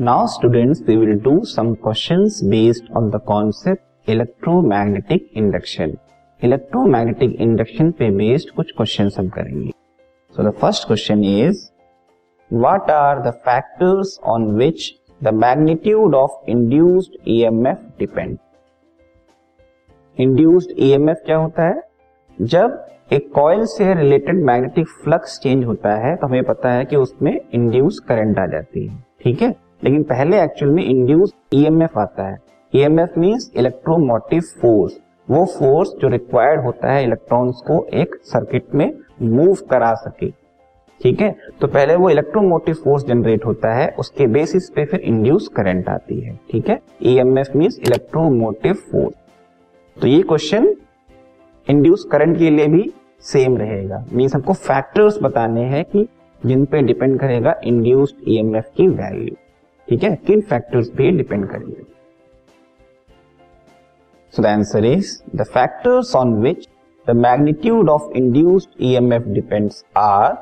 Now students we will do some questions based on the concept electromagnetic induction electromagnetic induction पे based कुछ question हम करेंगे। So the first question is what are the factors on which the magnitude of induced EMF depend induced EMF क्या होता है? जब एक coil से रिलेटेड मैग्नेटिक फ्लक्स चेंज होता है तो हमें पता है कि उसमें इंड्यूस करेंट आ जाती है। ठीक है? लेकिन पहले एक्चुअल में इंड्यूस ईएमएफ आता है। ईएमएफ मींस इलेक्ट्रोमोटिव फोर्स वो फोर्स जो रिक्वायर्ड होता है इलेक्ट्रॉन्स को एक सर्किट में मूव करा सके। ठीक है? तो पहले वो इलेक्ट्रोमोटिव फोर्स जनरेट होता है, उसके बेसिस पे फिर इंड्यूस करंट आती है। ठीक है? ईएमएफ मींस इलेक्ट्रोमोटिव फोर्स तो ये क्वेश्चन इंड्यूस करंट के लिए भी सेम रहेगा। मीन्स हमको फैक्टर्स बताने हैं कि जिन पे डिपेंड करेगा इंड्यूस्ड ईएमएफ की वैल्यू ठीक है? किन फैक्टर्स पे डिपेंड करेंगे? So the answer is the factors on which the magnitude of induced EMF depends are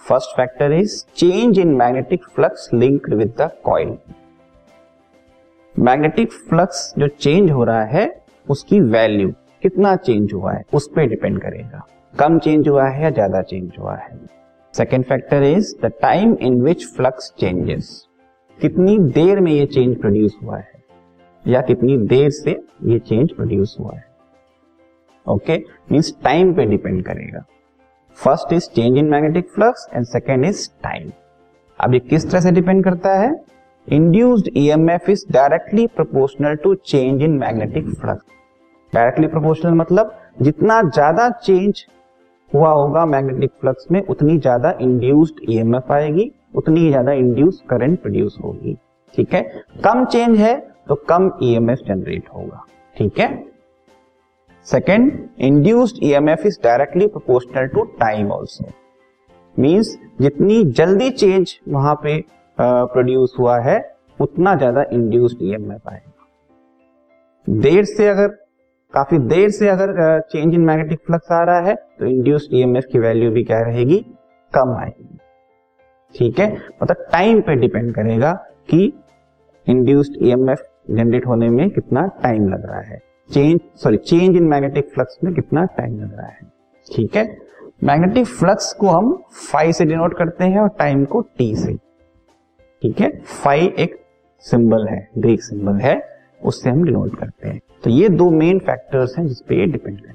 first factor is change in magnetic flux linked with the coil magnetic flux जो change हो रहा है, उसकी value कितना change हुआ है, उस पर डिपेंड करेगा। कम चेंज हुआ है या ज़्यादा चेंज हुआ है? Second factor is the time in which flux changes कितनी देर में ये चेंज प्रोड्यूस हुआ है? या कितनी देर से ये चेंज प्रोड्यूस हुआ है? ओके मीन्स टाइम पे डिपेंड करेगा। First is change in magnetic flux and second is time अब ये किस तरह से डिपेंड करता है? Induced EMF is directly proportional to change in magnetic flux directly proportional मतलब जितना ज़्यादा चेंज हुआ होगा मैग्नेटिक फ्लक्स में, उतनी ज़्यादा इंड्यूस्ड ईएमएफ आएगी। उतनी ही ज़्यादा इंड्यूस करंट प्रोड्यूस होगी, ठीक है? कम चेंज है तो कम ईएमएफ जनरेट होगा, ठीक है? Second induced EMF is directly proportional to time also means जितनी जल्दी चेंज वहाँ पे प्रोड्यूस हुआ है, उतना ज़्यादा इंड्यूस्ड ईएमएफ आएगा। देर से अगर, काफ़ी देर से अगर चेंज इन मैग्नेटिक फ्लक्स आ रहा है तो इंड्यूस्ड ईएमएफ की वैल्यू भी क्या रहेगी? कम आएगी। ठीक है? मतलब टाइम पे डिपेंड करेगा कि इंड्यूस्ड ईएमएफ जनरेट होने में कितना टाइम लग रहा है। Change sorry change in magnetic flux में कितना टाइम लग रहा है। ठीक है? मैग्नेटिक फ्लक्स को हम फाइव से डिनोट करते हैं और टाइम को टी से। ठीक है? फाइव एक सिंबल है ग्रीक सिंबल है, उससे हम डिनोट करते हैं। तो ये दो मेन फैक्टर्स हैं जिसपे ये डिपेंड करें